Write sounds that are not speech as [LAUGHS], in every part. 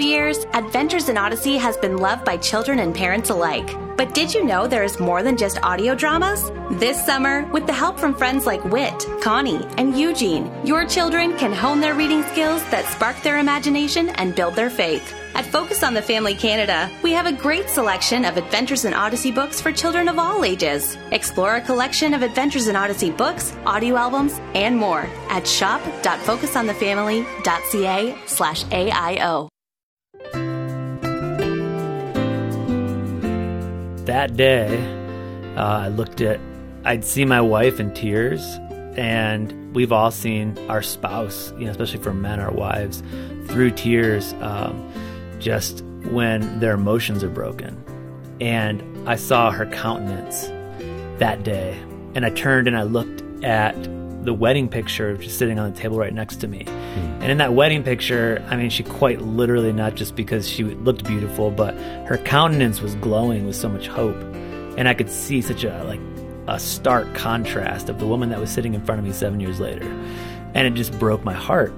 Years, Adventures in Odyssey has been loved by children and parents alike. But did you know there is more than just audio dramas? This summer, with the help from friends like Whit, Connie, and Eugene, your children can hone their reading skills that spark their imagination and build their faith. At Focus on the Family Canada, we have a great selection of Adventures in Odyssey books for children of all ages. Explore a collection of Adventures in Odyssey books, audio albums, and more at shop.focusonthefamily.ca slash AIO. That day, uh, I looked at, I'd see my wife in tears, and we've all seen our spouse, you know, especially for men, our wives, through tears, um, just when their emotions are broken. And I saw her countenance that day, and I turned and I looked at the wedding picture just sitting on the table right next to me. Hmm. And in that wedding picture, I mean, she quite literally, not just because she looked beautiful, but her countenance was glowing with so much hope. And I could see such a, like, a stark contrast of the woman that was sitting in front of me seven years later. And it just broke my heart.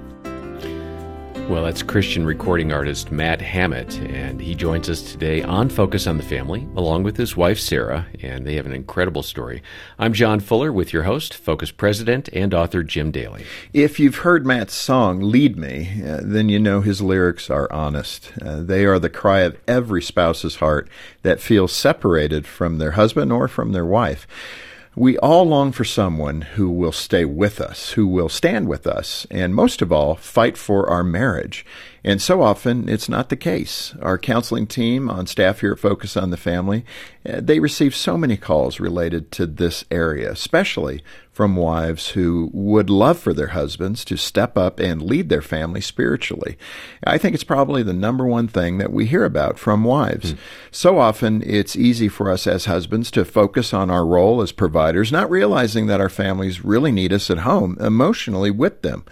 Well, that's Christian recording artist Matt Hammett, and he joins us today on Focus on the Family, along with his wife Sarah, and they have an incredible story. I'm John Fuller with your host, Focus president, and author Jim Daly. If you've heard Matt's song, Lead Me, uh, then you know his lyrics are honest. Uh, they are the cry of every spouse's heart that feels separated from their husband or from their wife. We all long for someone who will stay with us, who will stand with us, and most of all, fight for our marriage. And so often it's not the case. Our counseling team on staff here at Focus on the Family, uh, they receive so many calls related to this area, especially from wives who would love for their husbands to step up and lead their family spiritually. I think it's probably the number one thing that we hear about from wives. Mm. So often it's easy for us as husbands to focus on our role as providers, not realizing that our families really need us at home emotionally with them.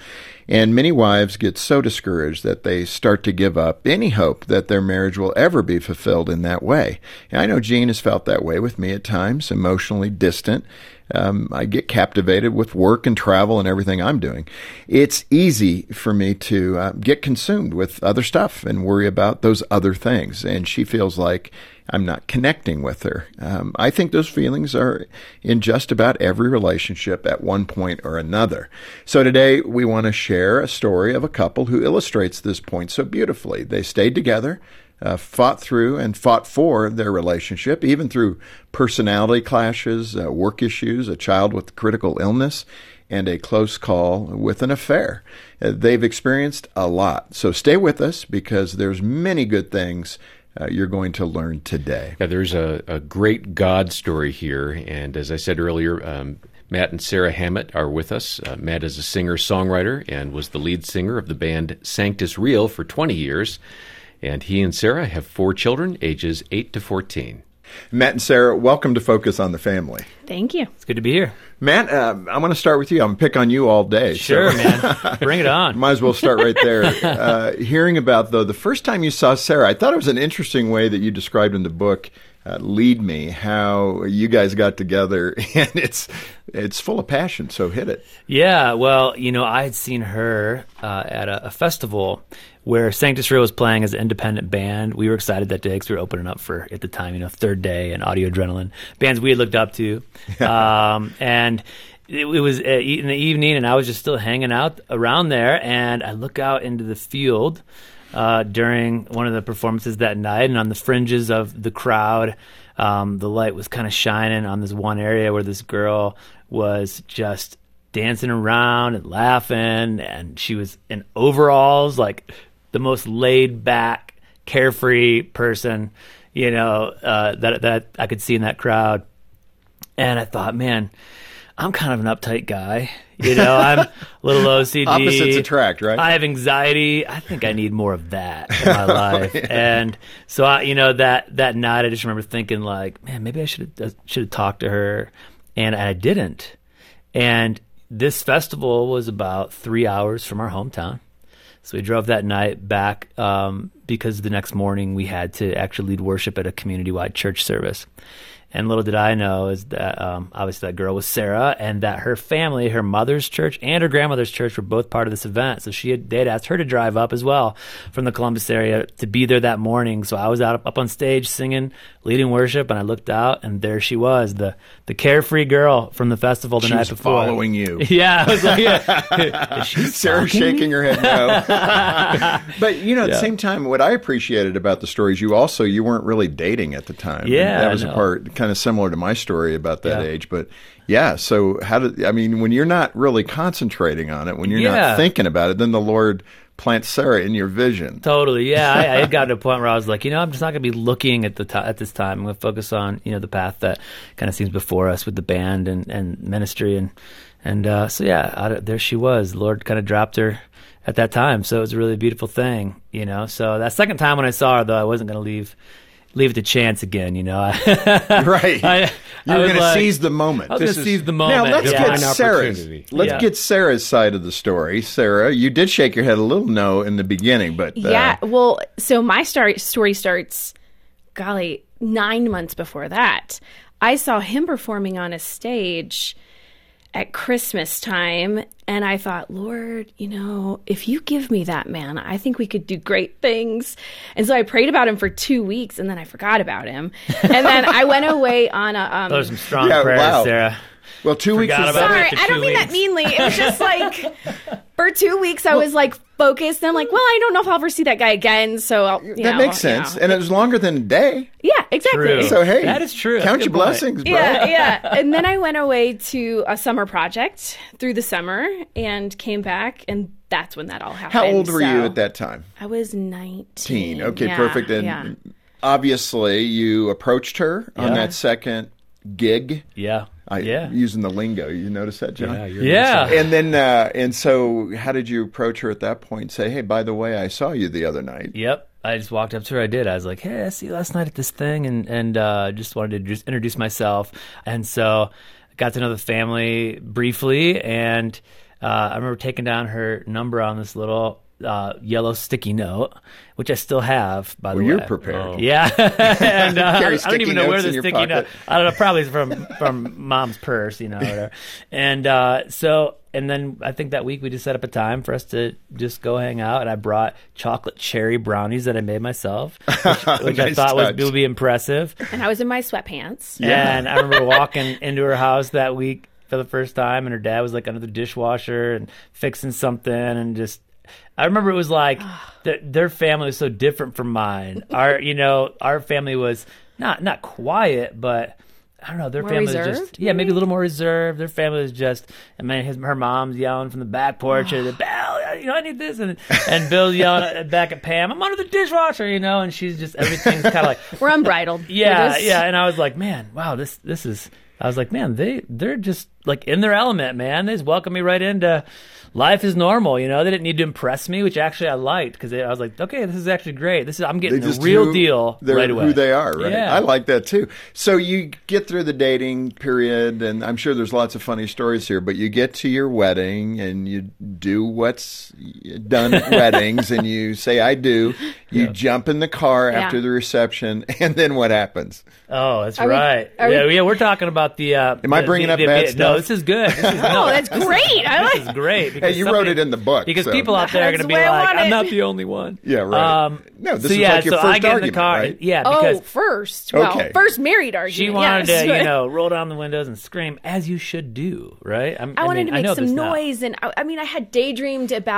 And many wives get so discouraged that they start to give up any hope that their marriage will ever be fulfilled in that way. And I know Jean has felt that way with me at times, emotionally distant. Um, I get captivated with work and travel and everything I'm doing. It's easy for me to uh, get consumed with other stuff and worry about those other things. And she feels like I'm not connecting with her. Um, I think those feelings are in just about every relationship at one point or another. So today we want to share a story of a couple who illustrates this point so beautifully. They stayed together. Uh, fought through and fought for their relationship, even through personality clashes, uh, work issues, a child with critical illness, and a close call with an affair. Uh, they've experienced a lot. So stay with us because there's many good things uh, you're going to learn today. Yeah, there's a, a, great God story here. And as I said earlier, um, Matt and Sarah Hammett are with us. Uh, Matt is a singer songwriter and was the lead singer of the band Sanctus Real for 20 years. And he and Sarah have four children, ages 8 to 14. Matt and Sarah, welcome to Focus on the Family. Thank you. It's good to be here. Matt, uh, I'm going to start with you. I'm going to pick on you all day. Sure, so. man. [LAUGHS] Bring it on. Might as well start right there. [LAUGHS] Uh, hearing about, though, the first time you saw Sarah, I thought it was an interesting way that you described in the book. Uh, lead me how you guys got together [LAUGHS] and it's it's full of passion so hit it yeah well you know i had seen her uh, at a, a, festival where Sanctus Real was playing as an independent band. We were excited that day because we were opening up for, at the time, you know, Third Day and Audio Adrenaline, bands we had looked up to. [LAUGHS] um, and it, it, was uh, in the evening, and I was just still hanging out around there. And I look out into the field uh, during one of the performances that night, and on the fringes of the crowd, um, the light was kind of shining on this one area where this girl was just dancing around and laughing and she was in overalls like the most laid back, carefree person, you know, uh, that that I could see in that crowd. And I thought, man, I'm kind of an uptight guy. You know, I'm a little [LAUGHS] OCD. Opposites attract, right? I have anxiety. I think I need more of that in my [LAUGHS] life. yeah. And so, I, you know, that that night, I just remember thinking, like, man, maybe I should have should have talked to her, and I didn't. And this festival was about three hours from our hometown. So we drove that night back um, because the next morning we had to actually lead worship at a community wide church service. And little did I know is that um, obviously that girl was Sarah, and that her family, her mother's church and her grandmother's church, were both part of this event. So she had they had asked her to drive up as well from the Columbus area to be there that morning. So I was out up on stage singing, leading worship, and I looked out, and there she was, the the carefree girl from the festival the She night was before. following you. [LAUGHS] Yeah, I was like, yeah. [LAUGHS] Is [LAUGHS] Sarah stalking me? shaking her head no. but you know, at the same time, what I appreciated about the stories, you also you weren't really dating at the time. Yeah, that was a part kind of similar to my story about that Yeah. age. But yeah, so how did I mean when you're not really concentrating on it, when you're Yeah. not thinking about it, then the Lord plants Sarah in your vision. Totally, yeah. I, I had gotten to a [LAUGHS] point where I was like, you know, I'm just not going to be looking at the ti at this time. I'm going to focus on you know the path that kind of seems before us with the band and, and ministry and and uh, so yeah, out of, there she was. The Lord kind of dropped her at that time, so it was a really beautiful thing, you know. So that second time when I saw her, though, I wasn't going to leave leave it to chance again, you know. [LAUGHS] Right. I, You're I was going to seize the moment. I was gonna seize the moment, Now let's yeah. get Divine Sarah's. Let's Yeah. get Sarah's side of the story. Sarah, you did shake your head a little no in the beginning, but uh, Yeah, well, so my story story starts, golly, nine months before that. I saw him performing on a stage at Christmas time, and I thought, Lord, you know, if you give me that man, I think we could do great things. And so I prayed about him for two weeks, and then I forgot about him. And then I went away on a. Um, Those are some strong Yeah, prayers, wow. Sarah. Well, two weeks Forgot is about Sorry, I don't two mean that meanly. It was just like [LAUGHS] for two weeks I was like focused. And I'm like, well, I don't know if I'll ever see that guy again. So I'll, you that know, makes you sense, know. and it was longer than a day. yeah, exactly. True. So hey, That is true. Count your good point. blessings, bro. Yeah, [LAUGHS] yeah. And then I went away to a summer project through the summer and came back, and that's when that all happened. How old were you at that time? I was 19. Okay, Yeah, perfect. And yeah. obviously, you approached her on that second gig. Yeah, I, yeah, using the lingo. You notice that, John? Yeah, you're yeah. And then, uh, and so, how did you approach her at that point? Say, hey, by the way, I saw you the other night. Yep. I just walked up to her. I did. I was like, "Hey, I see you last night at this thing," and and uh, just wanted to just introduce myself. And so, got to know the family briefly, and uh, I remember taking down her number on this little uh, yellow sticky note, which I still have. By the Well, way, you're prepared. Yeah, [LAUGHS] and uh, [LAUGHS] I, don't- I don't even know where notes the sticky pocket. note. I don't know. Probably [LAUGHS] from from mom's purse, you know, whatever. And uh, so, and then I think that week we just set up a time for us to just go hang out. And I brought chocolate cherry brownies that I made myself, which, which I Nice thought was, would be impressive. And I was in my sweatpants. Yeah. And I remember walking into her house that week for the first time, and her dad was like under the dishwasher and fixing something, and just. I remember it was like th- their family was so different from mine. Our, [LAUGHS] you know, our family was not not quiet, but I don't know. Their More family was reserved, just yeah, maybe a little more reserved. Their family was just. I mean, his her mom's yelling from the back porch, and Bill, you know, I need this, and and Bill's yelling at, back at Pam, I'm under the dishwasher, you know, and she's just everything's kind of like [LAUGHS] We're unbridled. [LAUGHS] We're yeah, just- yeah. And I was like, man, wow, this this is. I was like, man, they they're just like in their element, man. They just welcome me right into life is normal. You know, they didn't need to impress me, which actually I liked because I was like, okay, this is actually great. This is I'm getting the real deal they're right away. Who they are, right? Yeah. I like that too. So you get through the dating period, and I'm sure there's lots of funny stories here. But you get to your wedding, and you do what's done at [LAUGHS] weddings, and you say "I do." You jump in the car Yeah. after the reception, [LAUGHS] and then what happens? Oh, that's Are right. we- yeah, yeah, we're talking about the. Uh, Am I bringing the- up the- bad No, stuff? this is good. This is, [LAUGHS] Oh, that's great. I This like. is great. because you wrote it in the book, Because so- people out there are going to be I like, want I'm not the only one. Yeah, right. Um, No, this so is yeah, like your so first I get in the car. right? Yeah, Oh, first. Well, Okay. first married argument. She wanted yes. to, you know, roll down the windows and scream as you should do, right? I'm, wanted mean, to I make know some noise, and I, I mean, I had daydreamed about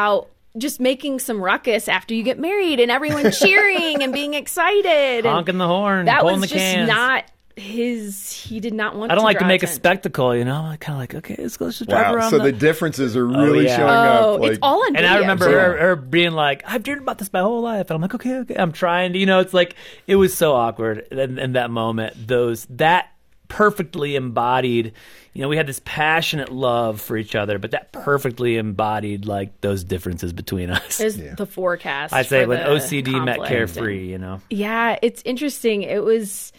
just making some ruckus after you get married, and everyone [LAUGHS] cheering and being excited. and honking the horn, that was the just cans. not his. He did not want. I don't like to draw make a spectacle, you know. I'm kind of like, okay, let's let's just drive Wow. around. So the, the differences are oh, really yeah. showing Oh, up. Like, it's all on and video. I remember too. her, her being like, I've dreamed about this my whole life, and I'm like, okay, okay, I'm trying to, you know, it's like it was so awkward in, in that moment. Those that perfectly embodied, you know, we had this passionate love for each other, but that perfectly embodied like those differences between us. Is the forecast. I'd say when OCD met carefree, and- you know. Yeah, it's interesting. It was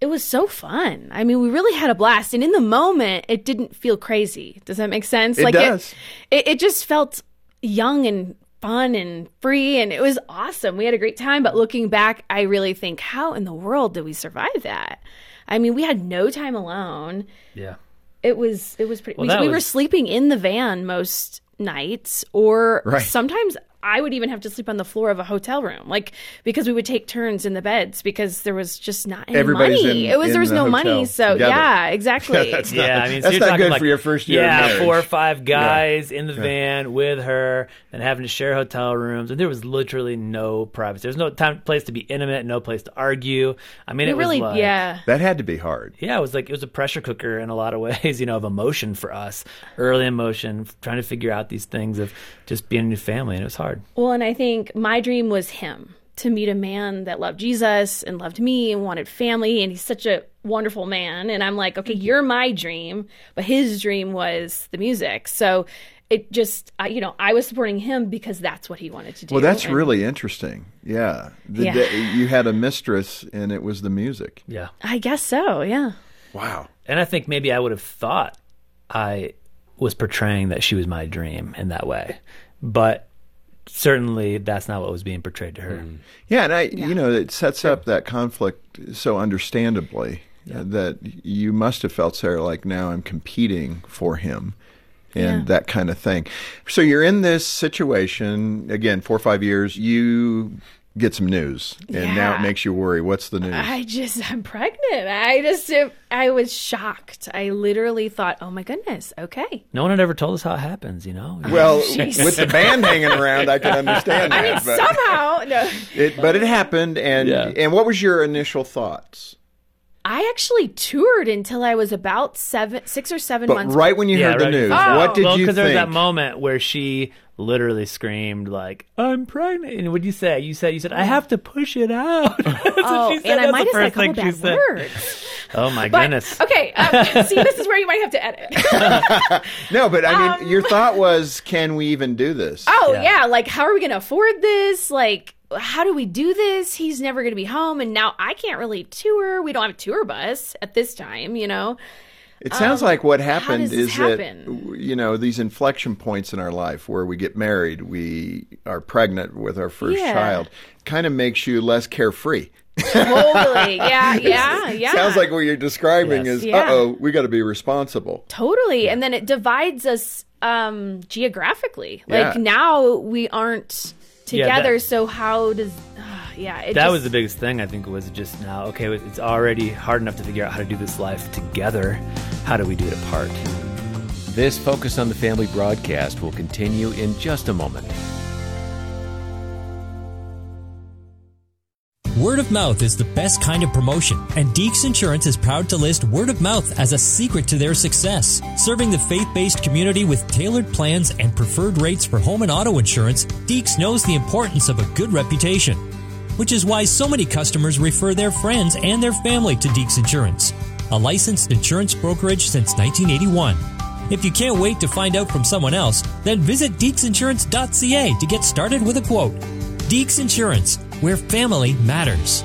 it was so fun. I mean, we really had a blast, and in the moment, it didn't feel crazy. Does that make sense? It like does. It, it, it just felt young and fun and free and it was awesome. We had a great time, but looking back, I really think how in the world did we survive that? I mean, we had no time alone. Yeah. It was it was pretty Well, we, we were sleeping in the van most nights or Right. sometimes I would even have to sleep on the floor of a hotel room, like because we would take turns in the beds because there was just not any Everybody's money. in- it was in there was the no hotel money, so together. yeah, [LAUGHS] exactly. That's Yeah, not- I mean, so that's you're not good like, for your first year. Yeah, marriage. four or five guys in the van with her, and having to share hotel rooms, and there was literally no privacy. There's no time, place to be intimate, no place to argue. I mean, it it, was really, like, yeah. That had to be hard. yeah, it was like it was a pressure cooker in a lot of [LAUGHS] ways, you know, of emotion for us, early emotion, trying to figure out these things of just being a new family, and it was hard. Well, and I think my dream was him to meet a man that loved Jesus and loved me and wanted family. And he's such a wonderful man. And I'm like, okay, mm-hmm. you're my dream. But his dream was the music. So it just, I, you know, I was supporting him because that's what he wanted to do. Well, that's And really interesting. Yeah. The Yeah. day- you had a mistress and it was the music. Yeah. I guess so. Yeah. Wow. And I think maybe I would have thought I was portraying that she was my dream in that way. But certainly that's not what was being portrayed to her. Yeah, and I, you know, it sets up that conflict so understandably uh, that you must have felt, Sarah, like now I'm competing for him and Yeah. that kind of thing. So you're in this situation again, four or five years. You get some news, and now it makes you worry. What's the news? I just, [LAUGHS] I'm pregnant. I just, I was shocked. I literally thought, oh my goodness, okay. No one had ever told us how it happens, you know? [LAUGHS] well, [LAUGHS] Jeez. with the band hanging around, I can understand that. I mean, but, somehow, no. it, but it happened, and Yeah. and what was your initial thoughts? I actually toured until I was about seven, six or seven But months. right when you Yeah, heard the news, Oh. what did well, you because there was that moment where she literally screamed like, "I'm pregnant." And what did you say? You said, "You said I have to push it out." [LAUGHS] That's what Oh, she said. and I might the have said a first couple thing she bad said. words. [LAUGHS] Oh my But, goodness! okay, um, see, this is where you might have to edit. [LAUGHS] No, but I mean, your thought was, can we even do this? Um, oh Yeah. yeah. like how are we going to afford this? Like, how do we do this? He's never going to be home, and now I can't really tour. We don't have a tour bus at this time, you know. It sounds like what happened is happen? that you know these inflection points in our life where we get married, we are pregnant with our first Yeah. child, kind of makes you less carefree. Totally, [LAUGHS] yeah, yeah, yeah. Sounds like what you're describing Yes. is, Yeah. uh oh, we got to be responsible. Totally. And then it divides us um geographically. Like Yeah. now we aren't Yeah, together, that- so how does uh, yeah, it that just, was the biggest thing. I think was just now. Okay, it's already hard enough to figure out how to do this life together. How do we do it apart? This Focus on the Family broadcast will continue in just a moment. Word of mouth is the best kind of promotion, and Deeks Insurance is proud to list word of mouth as a secret to their success. Serving the faith based community with tailored plans and preferred rates for home and auto insurance, Deeks knows the importance of a good reputation, which is why so many customers refer their friends and their family to Deeks Insurance, a licensed insurance brokerage since 1981. If you can't wait to find out from someone else, then visit deeksinsurance.ca to get started with a quote. Deeks Insurance, where family matters.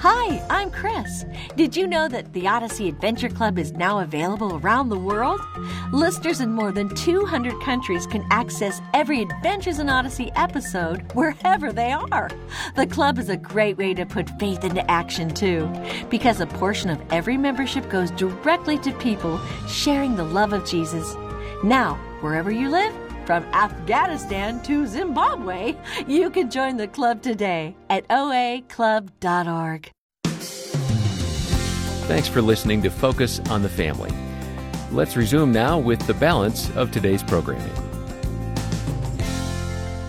Hi, I'm Chris. Did you know that the Odyssey Adventure Club is now available around the world? Listeners in more than 200 countries can access every Adventures in Odyssey episode wherever they are. The club is a great way to put faith into action, too, because a portion of every membership goes directly to people sharing the love of Jesus. Now, wherever you live, from Afghanistan to Zimbabwe, you can join the club today at oaclub.org. Thanks for listening to Focus on the Family. Let's resume now with the balance of today's programming.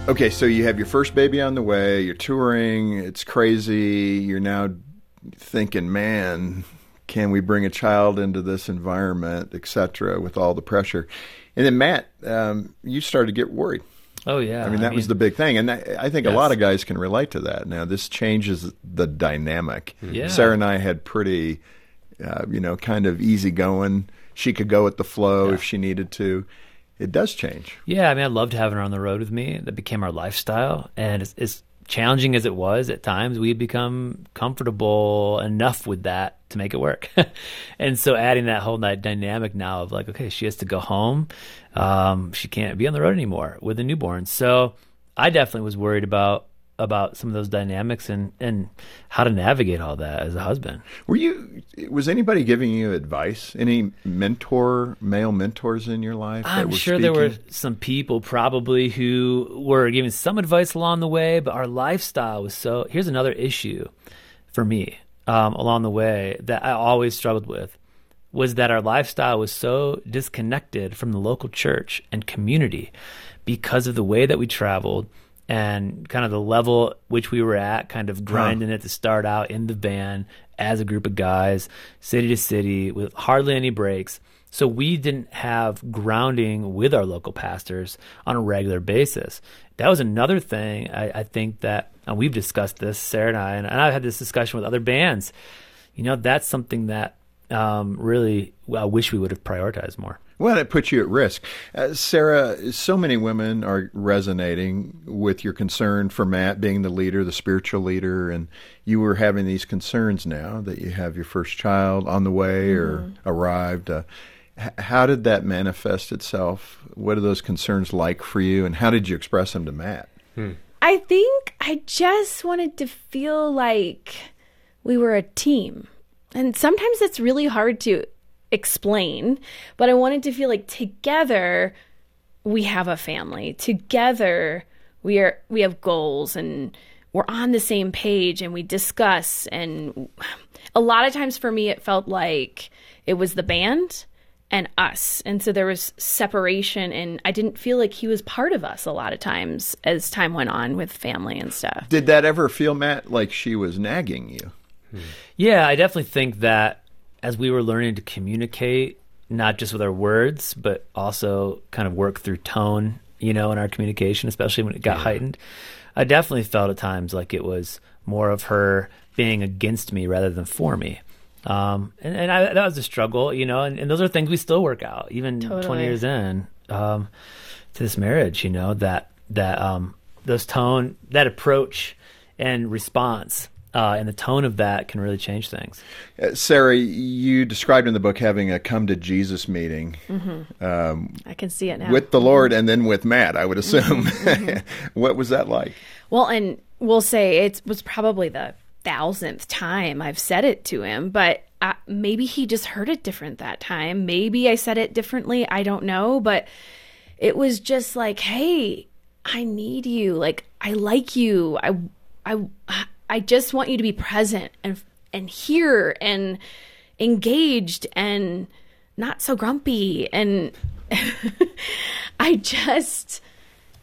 Okay, so you have your first baby on the way, you're touring, it's crazy, you're now thinking, man, can we bring a child into this environment, etc., with all the pressure. And then, Matt, um, you started to get worried. Oh yeah, I mean that was mean- the big thing, and I, I think a lot of guys can relate to that. Now this changes the dynamic. Yeah. Sarah and I had pretty, uh, you know, kind of easy going. She could go with the flow if she needed to. It does change. Yeah, I mean, I loved having her on the road with me. That became our lifestyle, and it's, as challenging as it was at times, we had become comfortable enough with that to make it work. [LAUGHS] and so, adding that whole night dynamic now of like, okay, she has to go home. Um, she can't be on the road anymore with a newborn. So, I definitely was worried about about some of those dynamics and and how to navigate all that as a husband. Were you? Was anybody giving you advice? Any mentor, male mentors in your life? I'm sure there were some people probably who were giving some advice along the way, but our lifestyle was so. Here's another issue for me um, along the way that I always struggled with was that our lifestyle was so disconnected from the local church and community because of the way that we traveled and kind of the level which we were at, kind of grinding it to start out in the van as a group of guys, city to city, with hardly any breaks. So we didn't have grounding with our local pastors on a regular basis. That was another thing I, I think that and we've discussed this, Sarah and I, and, and I've had this discussion with other bands. You know, that's something that um, really I wish we would have prioritized more. Well, it puts you at risk. Uh, Sarah, so many women are resonating with your concern for Matt being the leader, the spiritual leader, and you were having these concerns now that you have your first child on the way or arrived. Uh, h- how did that manifest itself? What are those concerns like for you, and how did you express them to Matt? I think I just wanted to feel like we were a team. And sometimes it's really hard to explain, but I wanted to feel like together we have a family. Together we are we have goals and we're on the same page and we discuss and a lot of times for me it felt like it was the band and us. And so there was separation and I didn't feel like he was part of us a lot of times as time went on with family and stuff. Did that ever feel, Matt, like she was nagging you? Yeah, I definitely think that as we were learning to communicate, not just with our words, but also kind of work through tone, you know, in our communication, especially when it got heightened, I definitely felt at times like it was more of her being against me rather than for me. Um, and, and I, that was a struggle, you know, and, and those are things we still work out, even 20 years in um, to this marriage, you know, that, that, um, those tone, that approach and response, uh, and the tone of that can really change things. Uh, Sarah, you described in the book having a come to Jesus meeting I can see it now. with the Lord and then with Matt, I would assume. [LAUGHS] what was that like? Well, and we'll say it was probably the thousandth time I've said it to him, but uh, maybe he just heard it different that time. Maybe I said it differently. I don't know, but it was just like, hey, I need you. Like, I like you. I, I, I just want you to be present and and here and engaged and not so grumpy and [LAUGHS] I just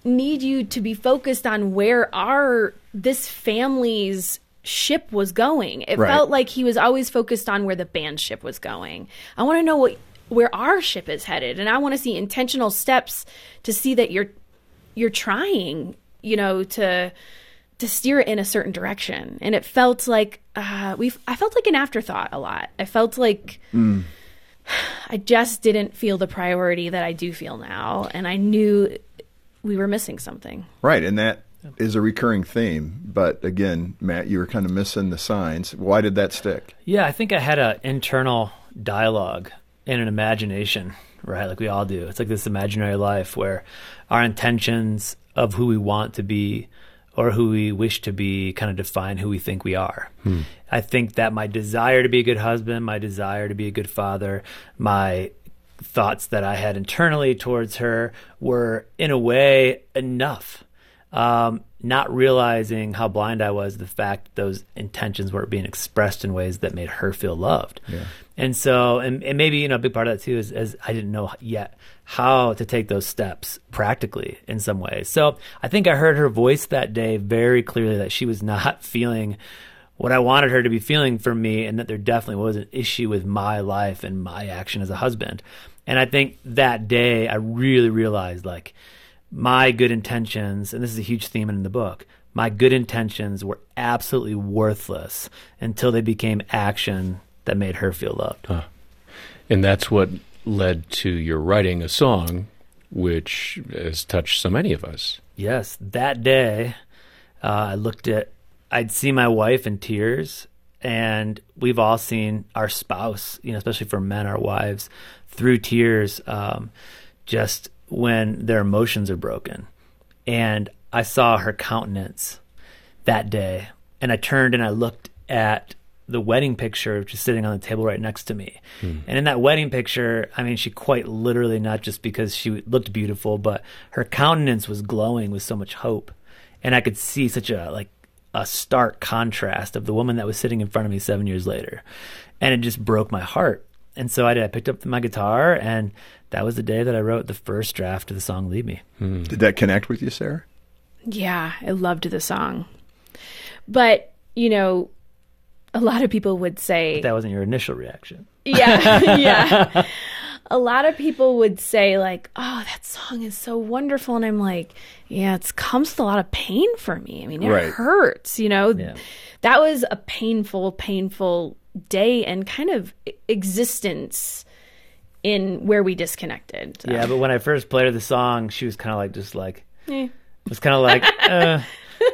need you to be focused on where our this family's ship was going. It Right. felt like he was always focused on where the band ship was going. I want to know what where our ship is headed and I want to see intentional steps to see that you're you're trying, you know, to to steer it in a certain direction. And it felt like uh we I felt like an afterthought a lot. I felt like I just didn't feel the priority that I do feel now and I knew we were missing something. Right, and that is a recurring theme. But again, Matt, you were kind of missing the signs. Why did that stick? Yeah, I think I had an internal dialogue and an imagination, right? Like we all do. It's like this imaginary life where our intentions of who we want to be or who we wish to be kind of define who we think we are. Hmm. I think that my desire to be a good husband, my desire to be a good father, my thoughts that I had internally towards her were, in a way, enough. Um, not realizing how blind I was the fact that those intentions weren't being expressed in ways that made her feel loved. And so, and, and maybe, you know, a big part of that too is, is I didn't know yet how to take those steps practically in some ways. So I think I heard her voice that day very clearly that she was not [LAUGHS] feeling what I wanted her to be feeling from me, and that there definitely was an issue with my life and my action as a husband. And I think that day I really realized like my good intentions, and this is a huge theme in the book, my good intentions were absolutely worthless until they became action that made her feel loved. And that's what led to your writing a song which has touched so many of us. Yes, that day, uh, I looked at, I'd see my wife in tears, and we've all seen our spouse, you know, especially for men, our wives, through tears, um, just when their emotions are broken. And I saw her countenance that day, and I turned and I looked at the wedding picture, just sitting on the table right next to me. Hmm. And in that wedding picture, I mean, she quite literally, not just because she looked beautiful, but her countenance was glowing with so much hope. And I could see such a, like, a stark contrast of the woman that was sitting in front of me seven years later. And it just broke my heart. And so I did. I picked up my guitar, and that was the day that I wrote the first draft of the song "Lead Me. Hmm. Did that connect with you, Sarah? Yeah, I loved the song. But, you know, a lot of people would say That wasn't your initial reaction. Yeah, [LAUGHS] yeah. [LAUGHS] A lot of people would say like, "Oh, that song is so wonderful," and I'm like, "Yeah, it comes with a lot of pain for me. I mean, it Right. hurts. You know, Yeah. that was a painful, painful day and kind of existence in where we disconnected. So, Yeah, but when I first played her the song, she was kind of like, just like, eh. it was kind of [LAUGHS] like, uh,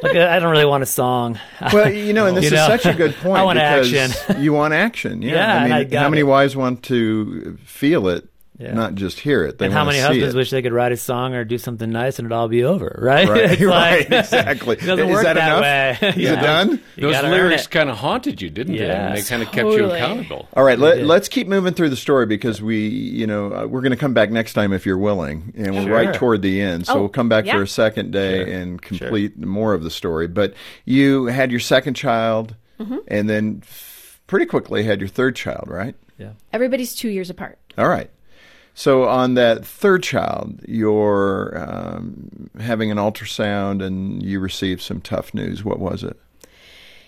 like I don't really want a song. Well, you know, and this [LAUGHS] You is know? such a good [LAUGHS] point. I want action. you want action. Yeah. Yeah, I mean, I got how many it. wives want to feel it, Yeah. not just hear it? They and how many see husbands it. wish they could write a song or do something nice and it'd all be over, right? Right, It's [LAUGHS] right, like- [LAUGHS] exactly. It doesn't Is work that that, enough? way. Is You it [LAUGHS] done? You Those lyrics kind of haunted you, didn't they? And they kind of kept you accountable. All right, let, let's keep moving through the story because we, you know, uh, we're going to come back next time if you're willing, and we're Sure. right toward the end. So Oh, we'll come back for a second day and complete more of the story. But you had your second child, Mm-hmm. and then pretty quickly had your third child, right? Yeah. everybody's two years apart. All right. So on that third child, you're um, having an ultrasound, and you received some tough news. What was it?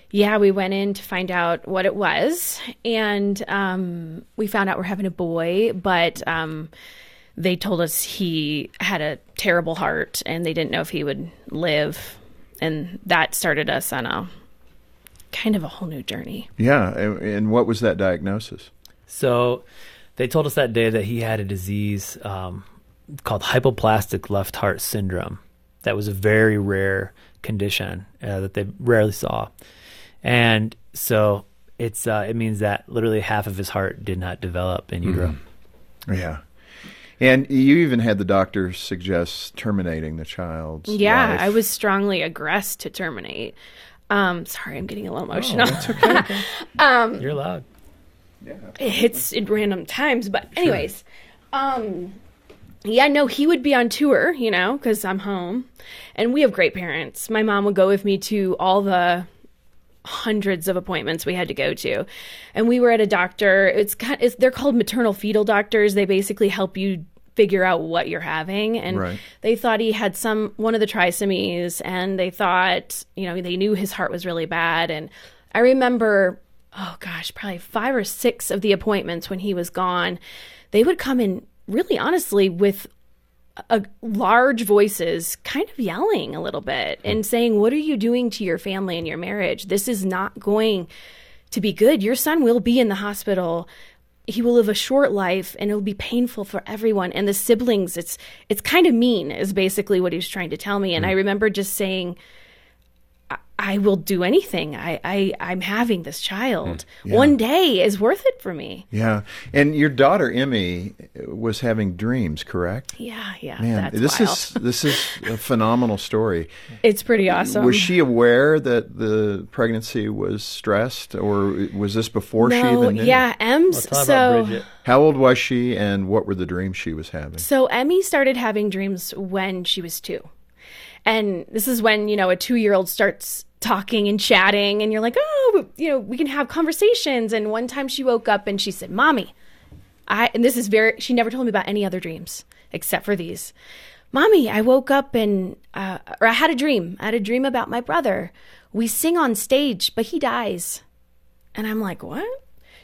Yeah, we went in to find out what it was, and um, we found out we're having a boy, but um, they told us he had a terrible heart, and they didn't know if he would live, and that started us on a kind of a whole new journey. Yeah, and, and what was that diagnosis? So they told us that day that he had a disease um, called hypoplastic left heart syndrome. That was a very rare condition uh, that they rarely saw, and so it's uh, it means that literally half of his heart did not develop in utero. Yeah. And you even had the doctor suggest terminating the child's Yeah, life. I was strongly aggressed to terminate. Um, sorry, I'm getting a little emotional. [LAUGHS] Um You're allowed. It hits at random times. But anyways, um, yeah, no, he would be on tour, you know, because I'm home, and we have great parents. My mom would go with me to all the hundreds of appointments we had to go to, and we were at a doctor. It's, kind it's they're called maternal fetal doctors. They basically help you figure out what you're having and Right. they thought he had some one of the trisomies and they thought you know they knew his heart was really bad and i remember oh gosh probably five or six of the appointments when he was gone they would come in really honestly with a large voices kind of yelling a little bit hmm. and saying what are you doing to your family and your marriage? This is not going to be good. Your son will be in the hospital. He will live a short life and it'll be painful for everyone and the siblings. It's it's kind of mean is basically what he was trying to tell me. And hmm. i remember just saying I, I will do anything I, I i'm having this child hmm. one day is worth it for me yeah. And your daughter Emmy was having dreams, correct? yeah yeah Man, that's this wild. is this is a [LAUGHS] phenomenal story. it's pretty awesome Was she aware that the pregnancy was stressed, or was this before she no even knew? yeah ems Talk so. How old was she, and what were the dreams she was having? So Emmy started having dreams when she was two. And this is when, you know, a two year old starts talking and chatting, and you're like, oh, you know, we can have conversations. And one time she woke up and she said, Mommy, I, and this is very, she never told me about any other dreams except for these. Mommy, I woke up and, uh, or I had a dream. I had a dream about my brother. We sing on stage, but he dies. And I'm like, what?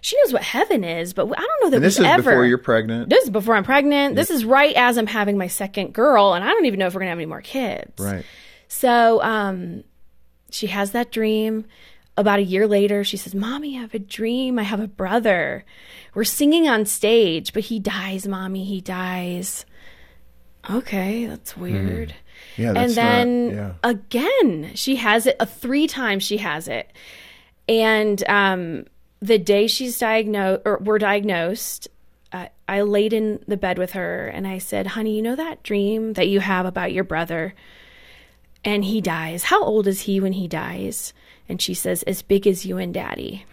she knows what heaven is, but I don't know that And this is ever. before you're pregnant. This is before I'm pregnant. This is right as I'm having my second girl, and I don't even know if we're gonna have any more kids. Right. So um, she has that dream. About a year later, she says, Mommy, I have a dream. I have a brother. We're singing on stage, but he dies, Mommy. He dies. Okay, that's weird. Yeah, and then not, yeah. again, she has it uh, three times. She has it, and um, the day she's diagnosed or we're diagnosed, uh, I laid in the bed with her and I said, "Honey, you know that dream that you have about your brother, and he dies. How old is he when he dies?" And she says, "As big as you and Daddy."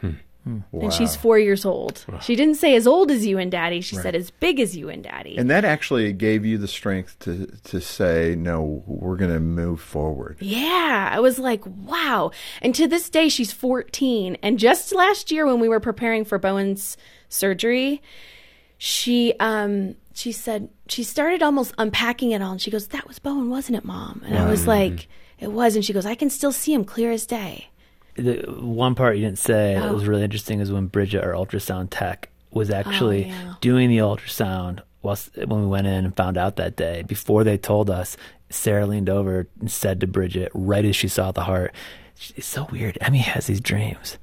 And she's four years old. She didn't say as old as you and Daddy. She said as big as you and Daddy. And that actually gave you the strength to to say, no, we're going to move forward. Yeah, I was like, wow. And to this day, she's 14. And just last year, when we were preparing for Bowen's surgery, she um she said she started almost unpacking it all, and she goes, "That was Bowen, wasn't it, Mom?" And I was like, "It was." And she goes, "I can still see him clear as day." the one part you didn't say that Oh. was really interesting is when Bridget, our ultrasound tech, was oh, actually Oh, yeah. doing the ultrasound whilst when we went in and found out that day. Before they told us, Sarah leaned over and said to Bridget, right as she saw the heart, "It's so weird. Emmy has these dreams,"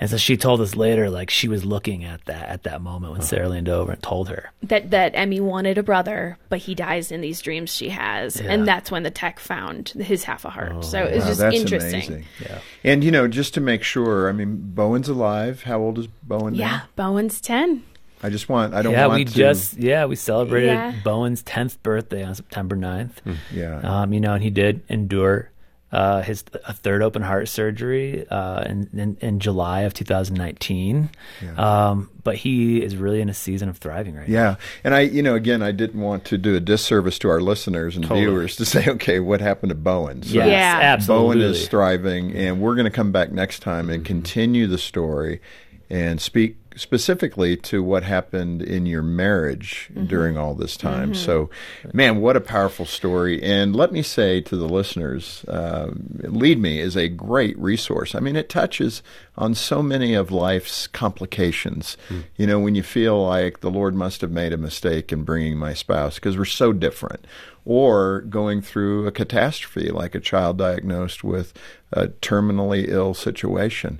and so she told us later, like she was looking at that at that moment when Sarah leaned over and told her. That that Emmy wanted a brother, but he dies in these dreams she has, Yeah. and that's when the tech found his half a heart. so it was Wow, just that's interesting. amazing. Yeah. And you know, just to make sure, I mean, Bowen's alive. How old is Bowen now? Yeah, Bowen's ten. I just want. I don't want yeah, want we to. just yeah we celebrated Yeah. Bowen's tenth birthday on September 9th. Yeah. Um, you know, and he did endure uh, his a third open heart surgery uh, in, in in July of 2019. Um, but he is really in a season of thriving right now. Yeah, and I, you know, again, I didn't want to do a disservice to our listeners and viewers to [LAUGHS] say, okay, what happened to Bowen? So Yes, Yeah. absolutely. Bowen is thriving, and we're going to come back next time and continue the story and speak specifically to what happened in your marriage mm-hmm. during all this time. Mm-hmm. So, man, what a powerful story. And let me say to the listeners, uh, Lead Me is a great resource. I mean, it touches on so many of life's complications. Hmm. You know, when you feel like the Lord must have made a mistake in bringing my spouse because we're so different or going through a catastrophe like a child diagnosed with a terminally ill situation.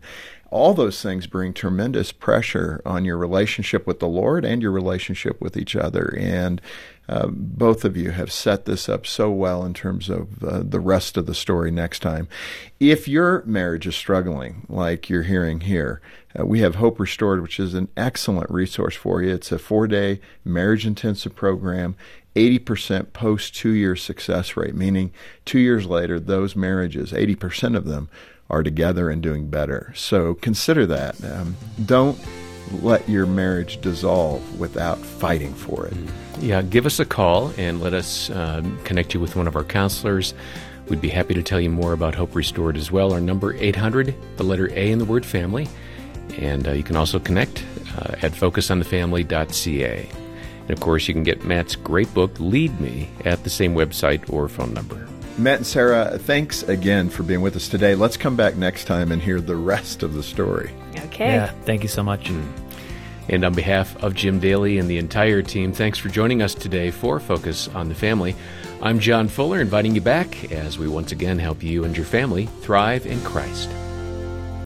All those things bring tremendous pressure on your relationship with the Lord and your relationship with each other. And uh, both of you have set this up so well in terms of uh, the rest of the story next time. If your marriage is struggling, like you're hearing here, uh, we have Hope Restored, which is an excellent resource for you. It's a four day marriage intensive program. 80% post two year success rate, meaning two years later, those marriages, 80% of them are together and doing better. So consider that. Um, don't let your marriage dissolve without fighting for it. Yeah, give us a call and let us uh, connect you with one of our counselors. We'd be happy to tell you more about Hope Restored as well. Our number 800, the letter A in the word family. And uh, you can also connect uh, at focusonthefamily.ca. And of course, you can get Matt's great book, Lead Me, at the same website or phone number. Matt and Sarah, thanks again for being with us today. Let's come back next time and hear the rest of the story. Okay. Yeah, thank you so much. Hmm. And on behalf of Jim Daly and the entire team, thanks for joining us today for Focus on the Family. I'm John Fuller, inviting you back as we once again help you and your family thrive in Christ.